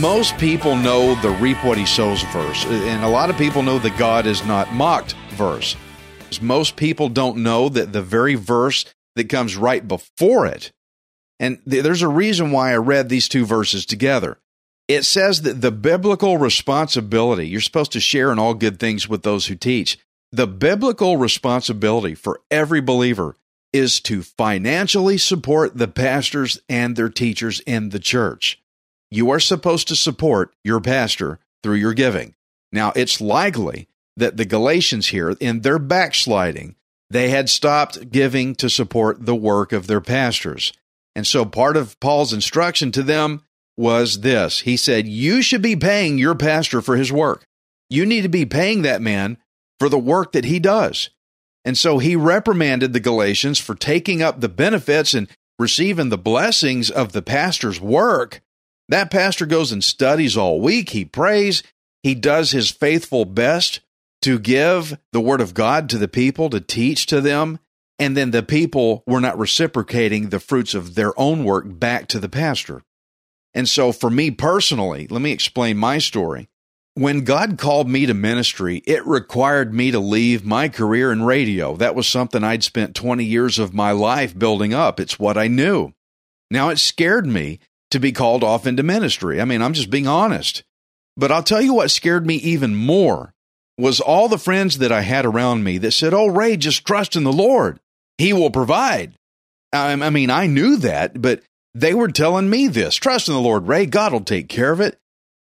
Most people know the reap what he sows verse, and a lot of people know the God is not mocked verse. Most people don't know that the very verse that comes right before it, and th- there's a reason why I read these two verses together. It says that the biblical responsibility, you're supposed to share in all good things with those who teach. The biblical responsibility for every believer is to financially support the pastors and their teachers in the church. You are supposed to support your pastor through your giving. Now, it's likely that the Galatians here, in their backsliding, they had stopped giving to support the work of their pastors. And so part of Paul's instruction to them was this He said, You should be paying your pastor for his work. You need to be paying that man for the work that he does. And so he reprimanded the Galatians for taking up the benefits and receiving the blessings of the pastor's work. That pastor goes and studies all week. He prays. He does his faithful best to give the word of God to the people, to teach to them. And then the people were not reciprocating the fruits of their own work back to the pastor. And so for me personally, let me explain my story. When God called me to ministry, it required me to leave my career in radio. That was something I'd spent 20 years of my life building up. It's what I knew. Now it scared me to be called off into ministry. I mean, I'm just being honest. But I'll tell you what scared me even more was all the friends that I had around me that said, Oh, Ray, just trust in the Lord. He will provide. I, mean, I knew that, but they were telling me this trust in the Lord, Ray. God will take care of it.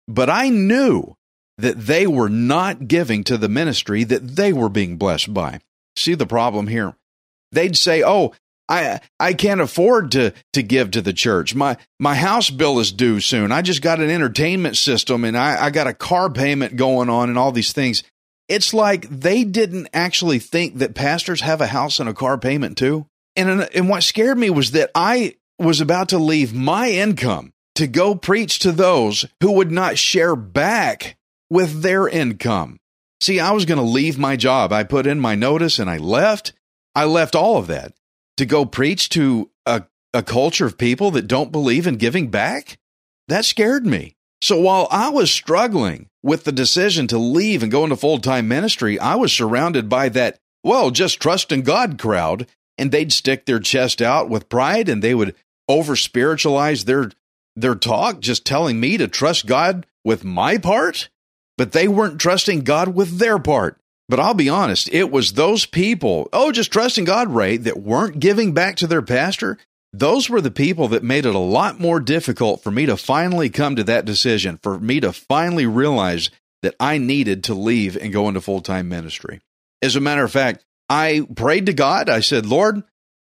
But I knew that they were not giving to the ministry that they were being blessed by. See the problem here? They'd say, Oh, I I can't afford to to give to the church. My my house bill is due soon. I just got an entertainment system and I, I got a car payment going on and all these things. It's like they didn't actually think that pastors have a house and a car payment too. And and what scared me was that I was about to leave my income to go preach to those who would not share back with their income. See, I was going to leave my job. I put in my notice and I left. I left all of that to go preach to a, a culture of people that don't believe in giving back? That scared me. So while I was struggling with the decision to leave and go into full time ministry, I was surrounded by that, well, just trust in God crowd. And they'd stick their chest out with pride and they would over spiritualize their, their talk, just telling me to trust God with my part. But they weren't trusting God with their part. But I'll be honest, it was those people, oh, just trusting God, Ray, that weren't giving back to their pastor. Those were the people that made it a lot more difficult for me to finally come to that decision, for me to finally realize that I needed to leave and go into full time ministry. As a matter of fact, I prayed to God. I said, Lord,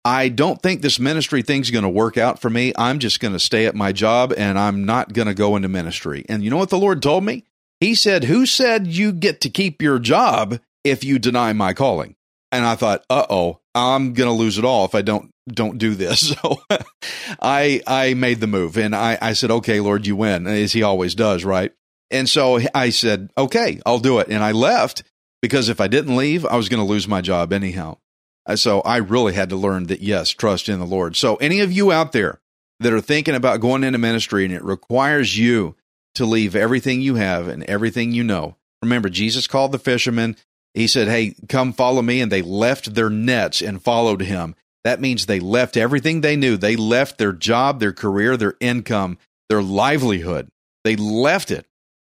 I don't think this ministry thing's going to work out for me. I'm just going to stay at my job and I'm not going to go into ministry. And you know what the Lord told me? He said, Who said you get to keep your job if you deny my calling? And I thought, uh oh, I'm gonna lose it all if I don't don't do this. So I I made the move and I, I said, Okay, Lord, you win, as he always does, right? And so I said, Okay, I'll do it. And I left because if I didn't leave, I was gonna lose my job anyhow. Uh, so I really had to learn that yes, trust in the Lord. So any of you out there that are thinking about going into ministry and it requires you to leave everything you have and everything you know. Remember, Jesus called the fishermen. He said, Hey, come follow me. And they left their nets and followed him. That means they left everything they knew. They left their job, their career, their income, their livelihood. They left it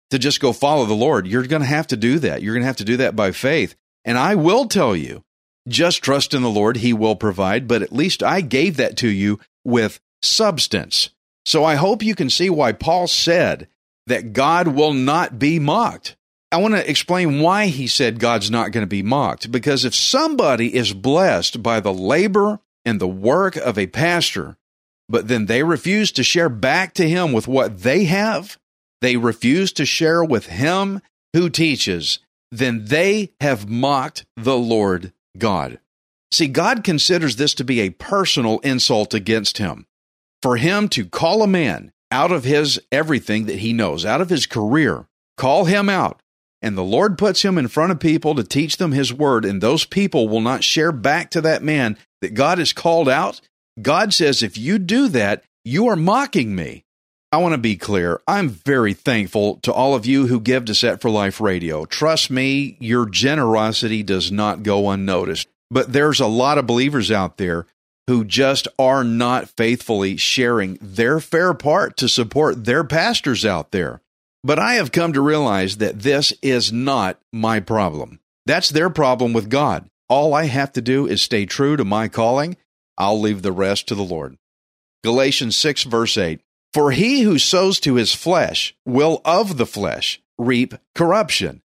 to just go follow the Lord. You're going to have to do that. You're going to have to do that by faith. And I will tell you Just trust in the Lord, He will provide, but at least I gave that to you with substance. So I hope you can see why Paul said that God will not be mocked. I want to explain why he said God's not going to be mocked. Because if somebody is blessed by the labor and the work of a pastor, but then they refuse to share back to him with what they have, they refuse to share with him who teaches, then they have mocked the Lord God. See, God considers this to be a personal insult against him. For him to call a man out of his everything that he knows, out of his career, call him out, and the Lord puts him in front of people to teach them his word, and those people will not share back to that man that God has called out, God says, if you do that, you are mocking me. I want to be clear. I'm very thankful to all of you who give to Set for Life Radio. Trust me, your generosity does not go unnoticed. But there's a lot of believers out there who just are not faithfully sharing their fair part to support their pastors out there. But I have come to realize that this is not my problem. That's their problem with God. All I have to do is stay true to my calling. I'll leave the rest to the Lord. Galatians 6, verse 8 For he who sows to his flesh will of the flesh reap corruption,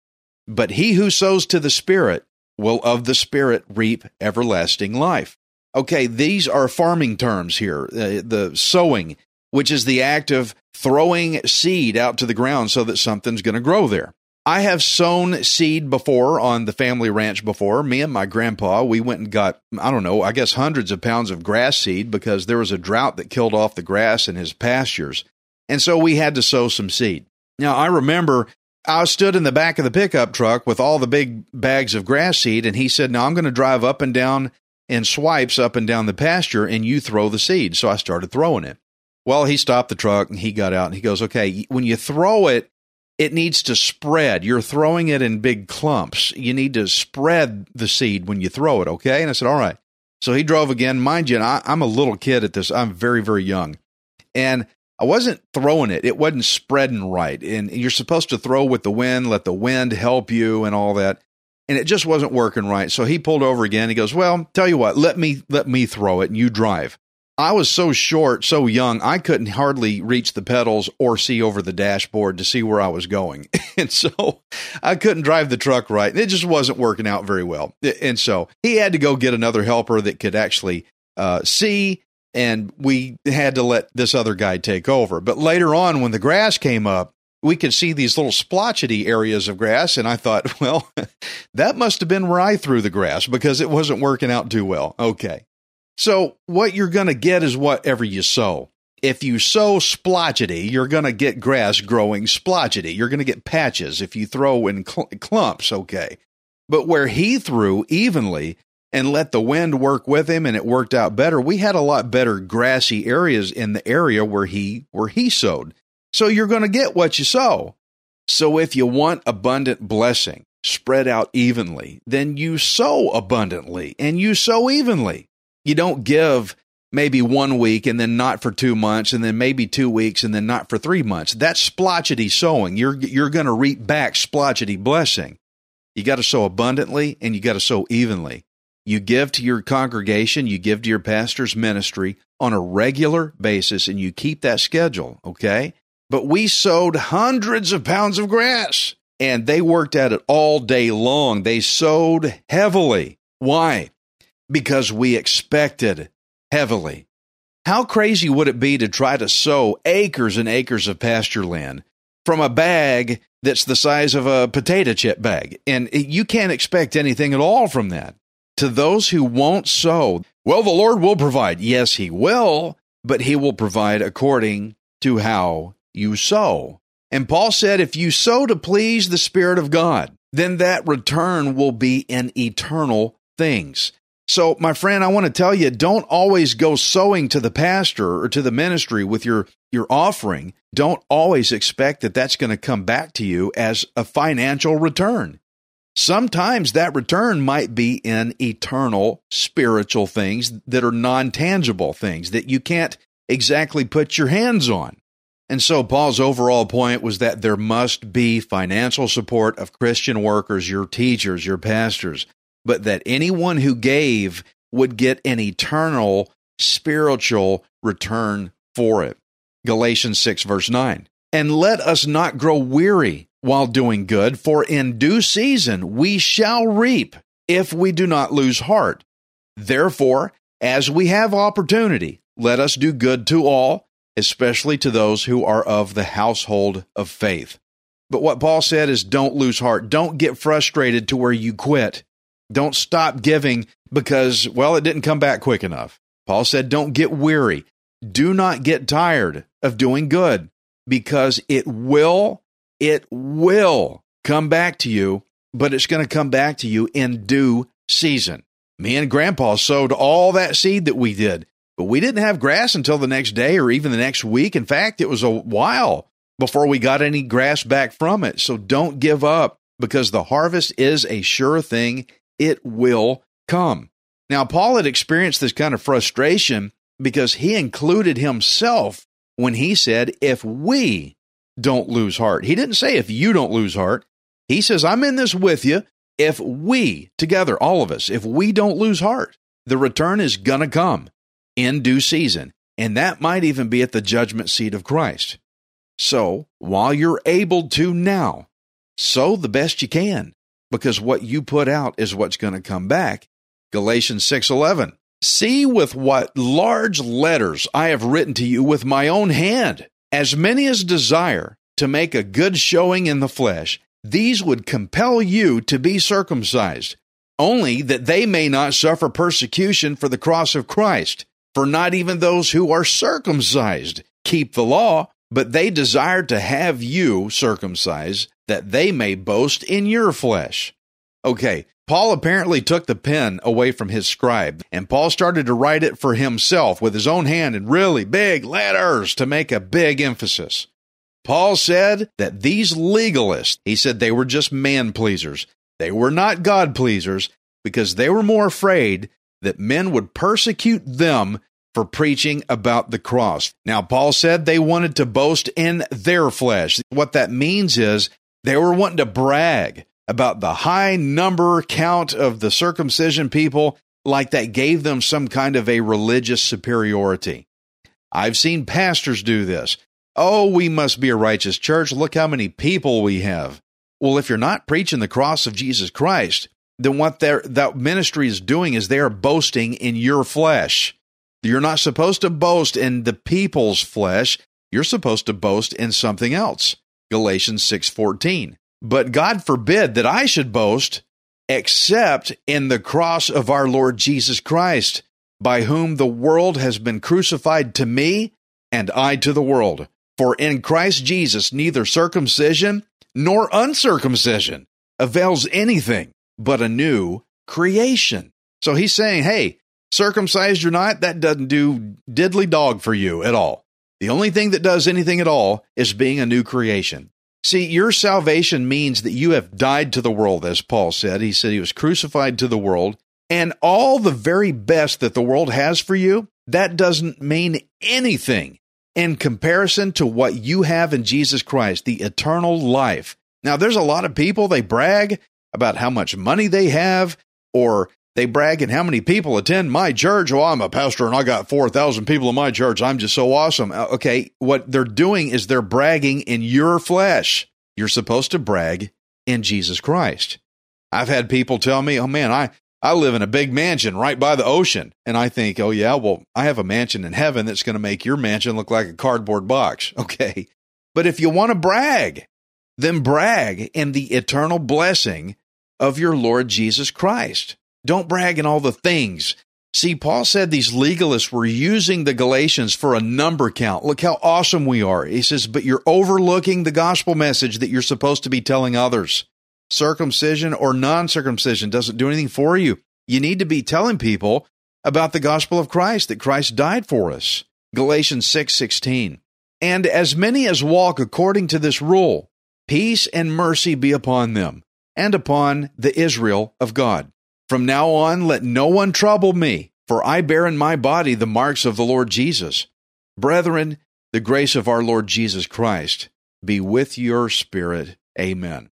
but he who sows to the Spirit will of the Spirit reap everlasting life. Okay, these are farming terms here. Uh, the sowing, which is the act of throwing seed out to the ground so that something's going to grow there. I have sown seed before on the family ranch before. Me and my grandpa, we went and got, I don't know, I guess hundreds of pounds of grass seed because there was a drought that killed off the grass in his pastures. And so we had to sow some seed. Now, I remember I stood in the back of the pickup truck with all the big bags of grass seed, and he said, Now I'm going to drive up and down in swipes up and down the pasture, and you throw the seed. So I started throwing it. Well, he stopped the truck and he got out and he goes, Okay, when you throw it, it needs to spread. You're throwing it in big clumps. You need to spread the seed when you throw it, okay? And I said, All right. So he drove again. Mind you, I, I'm a little kid at this. I'm very, very young. And I wasn't throwing it. It wasn't spreading right. And you're supposed to throw with the wind, let the wind help you and all that. And it just wasn't working right. So he pulled over again. He goes, "Well, tell you what, let me let me throw it and you drive." I was so short, so young, I couldn't hardly reach the pedals or see over the dashboard to see where I was going. and so I couldn't drive the truck right. It just wasn't working out very well. And so he had to go get another helper that could actually uh, see and we had to let this other guy take over. But later on, when the grass came up, we could see these little splotchety areas of grass, and I thought, well, that must have been where I threw the grass because it wasn't working out too well. Okay. So, what you're going to get is whatever you sow. If you sow splotchety, you're going to get grass growing splotchety. You're going to get patches if you throw in cl- clumps, okay. But where he threw evenly, and let the wind work with him and it worked out better. We had a lot better grassy areas in the area where he where he sowed. So you're going to get what you sow. So if you want abundant blessing spread out evenly, then you sow abundantly and you sow evenly. You don't give maybe one week and then not for two months and then maybe two weeks and then not for three months. That's splotchety sowing. You're you're going to reap back splotchety blessing. You got to sow abundantly and you got to sow evenly. You give to your congregation, you give to your pastor's ministry on a regular basis, and you keep that schedule, okay? But we sowed hundreds of pounds of grass, and they worked at it all day long. They sowed heavily. Why? Because we expected heavily. How crazy would it be to try to sow acres and acres of pasture land from a bag that's the size of a potato chip bag? And you can't expect anything at all from that. To those who won't sow, well, the Lord will provide. Yes, He will, but He will provide according to how you sow. And Paul said, if you sow to please the Spirit of God, then that return will be in eternal things. So, my friend, I want to tell you don't always go sowing to the pastor or to the ministry with your, your offering. Don't always expect that that's going to come back to you as a financial return. Sometimes that return might be in eternal spiritual things that are non tangible things that you can't exactly put your hands on. And so Paul's overall point was that there must be financial support of Christian workers, your teachers, your pastors. But that anyone who gave would get an eternal spiritual return for it. Galatians 6, verse 9. And let us not grow weary while doing good, for in due season we shall reap if we do not lose heart. Therefore, as we have opportunity, let us do good to all, especially to those who are of the household of faith. But what Paul said is don't lose heart. Don't get frustrated to where you quit. Don't stop giving because, well, it didn't come back quick enough. Paul said, don't get weary. Do not get tired of doing good because it will, it will come back to you, but it's going to come back to you in due season. Me and grandpa sowed all that seed that we did, but we didn't have grass until the next day or even the next week. In fact, it was a while before we got any grass back from it. So don't give up because the harvest is a sure thing. It will come. Now, Paul had experienced this kind of frustration because he included himself when he said, if we don't lose heart. He didn't say if you don't lose heart. He says, I'm in this with you. If we, together, all of us, if we don't lose heart, the return is going to come in due season. And that might even be at the judgment seat of Christ. So, while you're able to now, sow the best you can, because what you put out is what's going to come back. Galatians 6:11. See with what large letters I have written to you with my own hand. As many as desire to make a good showing in the flesh, these would compel you to be circumcised, only that they may not suffer persecution for the cross of Christ. For not even those who are circumcised keep the law, but they desire to have you circumcised, that they may boast in your flesh. Okay, Paul apparently took the pen away from his scribe, and Paul started to write it for himself with his own hand in really big letters to make a big emphasis. Paul said that these legalists, he said they were just man pleasers. They were not God pleasers because they were more afraid that men would persecute them for preaching about the cross. Now, Paul said they wanted to boast in their flesh. What that means is they were wanting to brag about the high number count of the circumcision people, like that gave them some kind of a religious superiority. I've seen pastors do this. Oh, we must be a righteous church. Look how many people we have. Well, if you're not preaching the cross of Jesus Christ, then what that ministry is doing is they are boasting in your flesh. You're not supposed to boast in the people's flesh. You're supposed to boast in something else. Galatians 6:14. But God forbid that I should boast except in the cross of our Lord Jesus Christ, by whom the world has been crucified to me and I to the world. For in Christ Jesus neither circumcision nor uncircumcision avails anything but a new creation. So he's saying, hey, circumcised or not, that doesn't do diddly dog for you at all. The only thing that does anything at all is being a new creation. See, your salvation means that you have died to the world, as Paul said. He said he was crucified to the world. And all the very best that the world has for you, that doesn't mean anything in comparison to what you have in Jesus Christ, the eternal life. Now, there's a lot of people, they brag about how much money they have or they brag and how many people attend my church. Oh, I'm a pastor and I got 4,000 people in my church. I'm just so awesome. Uh, okay. What they're doing is they're bragging in your flesh. You're supposed to brag in Jesus Christ. I've had people tell me, oh man, I, I live in a big mansion right by the ocean. And I think, oh yeah, well, I have a mansion in heaven that's going to make your mansion look like a cardboard box. Okay. But if you want to brag, then brag in the eternal blessing of your Lord Jesus Christ. Don't brag in all the things. See, Paul said these legalists were using the Galatians for a number count. Look how awesome we are. He says, but you're overlooking the gospel message that you're supposed to be telling others. Circumcision or non circumcision doesn't do anything for you. You need to be telling people about the gospel of Christ, that Christ died for us. Galatians 6 16. And as many as walk according to this rule, peace and mercy be upon them and upon the Israel of God. From now on, let no one trouble me, for I bear in my body the marks of the Lord Jesus. Brethren, the grace of our Lord Jesus Christ be with your spirit. Amen.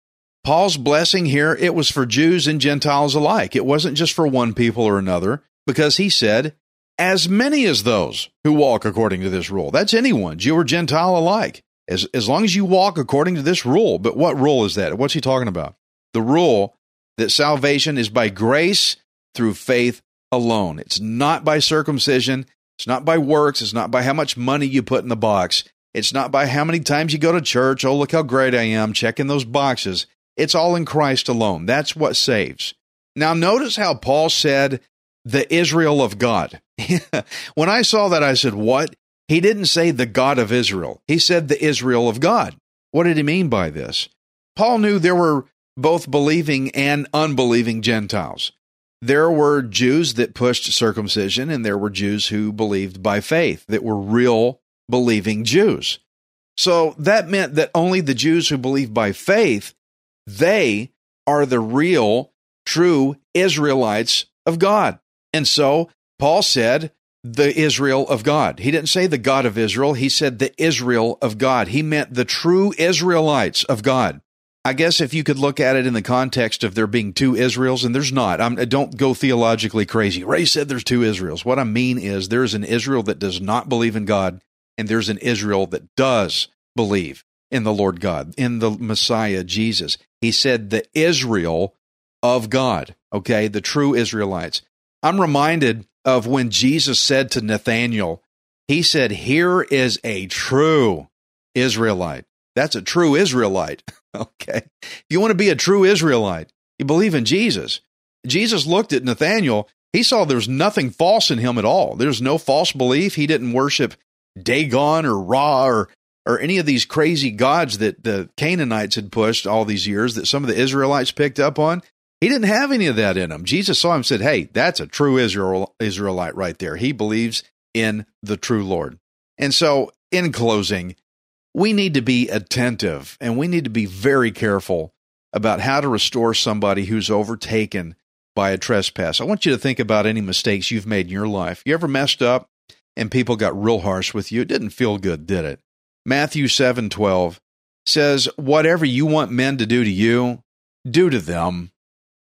Paul's blessing here, it was for Jews and Gentiles alike. It wasn't just for one people or another, because he said, as many as those who walk according to this rule. That's anyone, Jew or Gentile alike. As, as long as you walk according to this rule. But what rule is that? What's he talking about? The rule that salvation is by grace through faith alone. It's not by circumcision. It's not by works. It's not by how much money you put in the box. It's not by how many times you go to church. Oh, look how great I am, checking those boxes. It's all in Christ alone. That's what saves. Now, notice how Paul said the Israel of God. when I saw that, I said, What? He didn't say the God of Israel. He said the Israel of God. What did he mean by this? Paul knew there were both believing and unbelieving Gentiles. There were Jews that pushed circumcision, and there were Jews who believed by faith, that were real believing Jews. So that meant that only the Jews who believe by faith, they are the real, true Israelites of God. And so Paul said, the Israel of God. He didn't say the God of Israel. He said the Israel of God. He meant the true Israelites of God. I guess if you could look at it in the context of there being two Israels, and there's not, I'm, don't go theologically crazy. Ray said there's two Israels. What I mean is there's an Israel that does not believe in God, and there's an Israel that does believe in the Lord God, in the Messiah, Jesus. He said the Israel of God, okay, the true Israelites. I'm reminded of when Jesus said to Nathanael, He said, Here is a true Israelite. That's a true Israelite. okay. If you want to be a true Israelite, you believe in Jesus. Jesus looked at Nathanael. He saw there's nothing false in him at all. There's no false belief. He didn't worship Dagon or Ra or or any of these crazy gods that the Canaanites had pushed all these years that some of the Israelites picked up on. He didn't have any of that in him. Jesus saw him and said, Hey, that's a true Israel, Israelite right there. He believes in the true Lord. And so, in closing, we need to be attentive and we need to be very careful about how to restore somebody who's overtaken by a trespass. I want you to think about any mistakes you've made in your life. You ever messed up and people got real harsh with you? It didn't feel good, did it? Matthew 7:12 says, "Whatever you want men to do to you, do to them,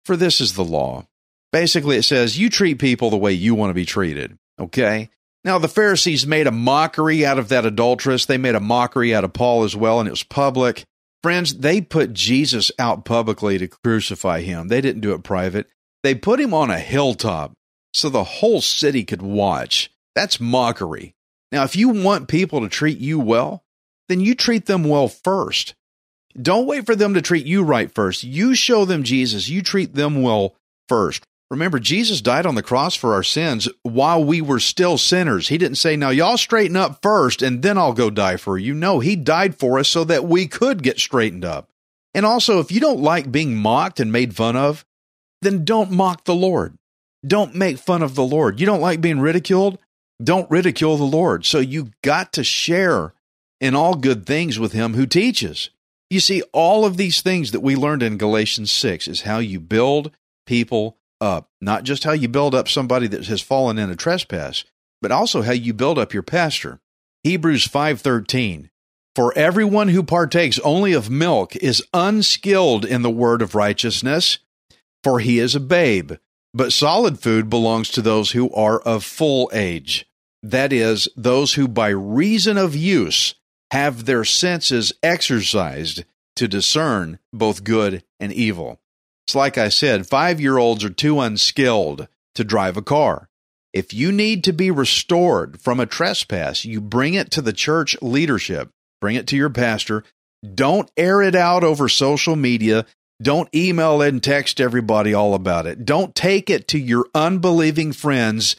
for this is the law." Basically, it says you treat people the way you want to be treated, okay? Now, the Pharisees made a mockery out of that adulteress. They made a mockery out of Paul as well, and it was public. Friends, they put Jesus out publicly to crucify him. They didn't do it private. They put him on a hilltop so the whole city could watch. That's mockery. Now, if you want people to treat you well, then you treat them well first. Don't wait for them to treat you right first. You show them Jesus. You treat them well first. Remember, Jesus died on the cross for our sins while we were still sinners. He didn't say, Now, y'all straighten up first and then I'll go die for you. No, He died for us so that we could get straightened up. And also, if you don't like being mocked and made fun of, then don't mock the Lord. Don't make fun of the Lord. You don't like being ridiculed? Don't ridicule the Lord. So you got to share in all good things with Him who teaches. You see, all of these things that we learned in Galatians 6 is how you build people up, not just how you build up somebody that has fallen in a trespass, but also how you build up your pastor. Hebrews 5:13 For everyone who partakes only of milk is unskilled in the word of righteousness, for he is a babe, but solid food belongs to those who are of full age. That is, those who by reason of use have their senses exercised to discern both good and evil. It's like I said, five year olds are too unskilled to drive a car. If you need to be restored from a trespass, you bring it to the church leadership, bring it to your pastor. Don't air it out over social media. Don't email and text everybody all about it. Don't take it to your unbelieving friends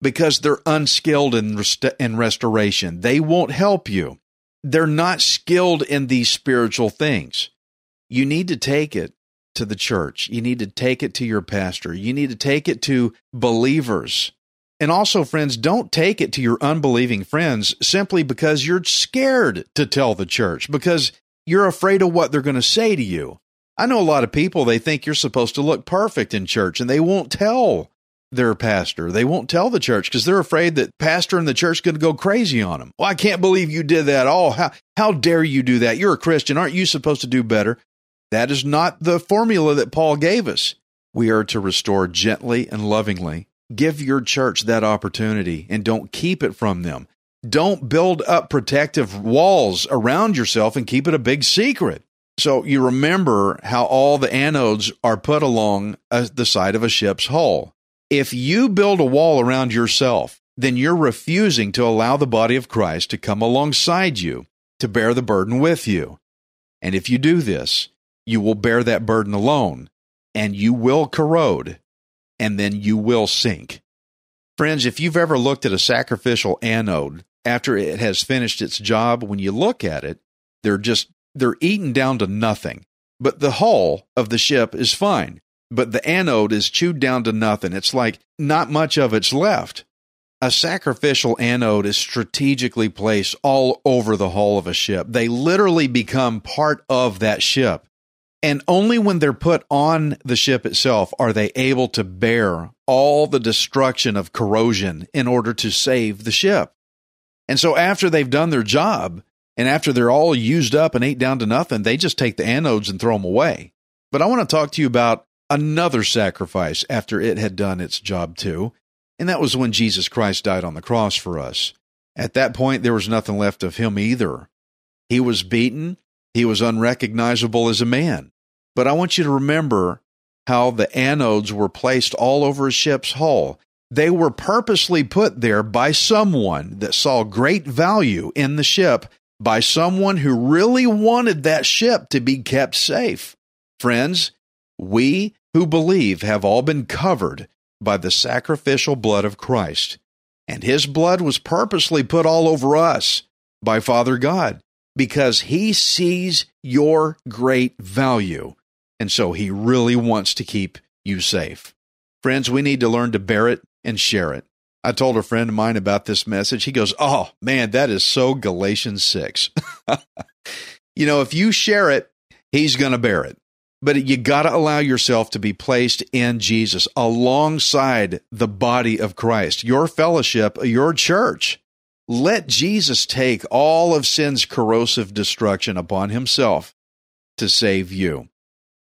because they're unskilled in, rest- in restoration. They won't help you. They're not skilled in these spiritual things. You need to take it to the church. You need to take it to your pastor. You need to take it to believers. And also, friends, don't take it to your unbelieving friends simply because you're scared to tell the church, because you're afraid of what they're going to say to you. I know a lot of people, they think you're supposed to look perfect in church and they won't tell their pastor. They won't tell the church because they're afraid that pastor and the church going to go crazy on them. Well, I can't believe you did that. Oh, how, how dare you do that? You're a Christian. Aren't you supposed to do better? That is not the formula that Paul gave us. We are to restore gently and lovingly. Give your church that opportunity and don't keep it from them. Don't build up protective walls around yourself and keep it a big secret. So you remember how all the anodes are put along uh, the side of a ship's hull. If you build a wall around yourself, then you're refusing to allow the body of Christ to come alongside you to bear the burden with you. And if you do this, you will bear that burden alone and you will corrode and then you will sink. Friends, if you've ever looked at a sacrificial anode after it has finished its job, when you look at it, they're just they're eaten down to nothing. But the hull of the ship is fine, but the anode is chewed down to nothing. It's like not much of it's left. A sacrificial anode is strategically placed all over the hull of a ship. They literally become part of that ship. And only when they're put on the ship itself are they able to bear all the destruction of corrosion in order to save the ship. And so after they've done their job, and after they're all used up and ate down to nothing, they just take the anodes and throw them away. But I want to talk to you about another sacrifice after it had done its job too. And that was when Jesus Christ died on the cross for us. At that point, there was nothing left of him either. He was beaten. He was unrecognizable as a man. But I want you to remember how the anodes were placed all over a ship's hull. They were purposely put there by someone that saw great value in the ship by someone who really wanted that ship to be kept safe. Friends, we who believe have all been covered by the sacrificial blood of Christ. And his blood was purposely put all over us by Father God because he sees your great value. And so he really wants to keep you safe. Friends, we need to learn to bear it and share it. I told a friend of mine about this message. He goes, Oh, man, that is so Galatians 6. you know, if you share it, he's going to bear it. But you got to allow yourself to be placed in Jesus alongside the body of Christ, your fellowship, your church. Let Jesus take all of sin's corrosive destruction upon himself to save you.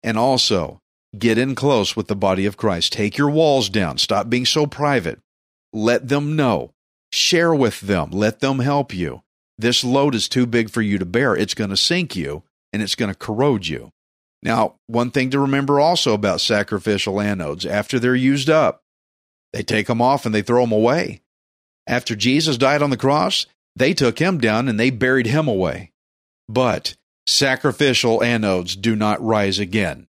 And also, get in close with the body of Christ. Take your walls down. Stop being so private. Let them know. Share with them. Let them help you. This load is too big for you to bear. It's going to sink you and it's going to corrode you. Now, one thing to remember also about sacrificial anodes after they're used up, they take them off and they throw them away. After Jesus died on the cross, they took him down and they buried him away. But sacrificial anodes do not rise again.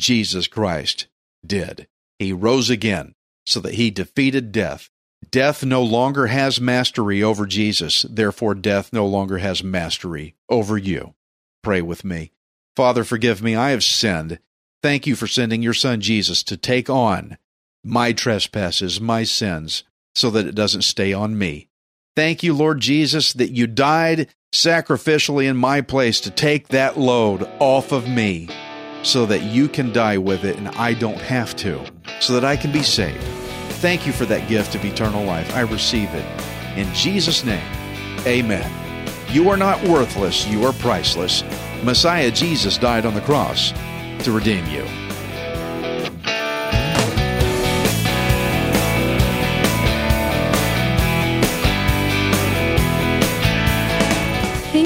Jesus Christ did. He rose again so that he defeated death Death no longer has mastery over Jesus. Therefore, death no longer has mastery over you. Pray with me. Father, forgive me. I have sinned. Thank you for sending your son Jesus to take on my trespasses, my sins, so that it doesn't stay on me. Thank you, Lord Jesus, that you died sacrificially in my place to take that load off of me so that you can die with it and I don't have to, so that I can be saved. Thank you for that gift of eternal life. I receive it. In Jesus' name, amen. You are not worthless, you are priceless. Messiah Jesus died on the cross to redeem you.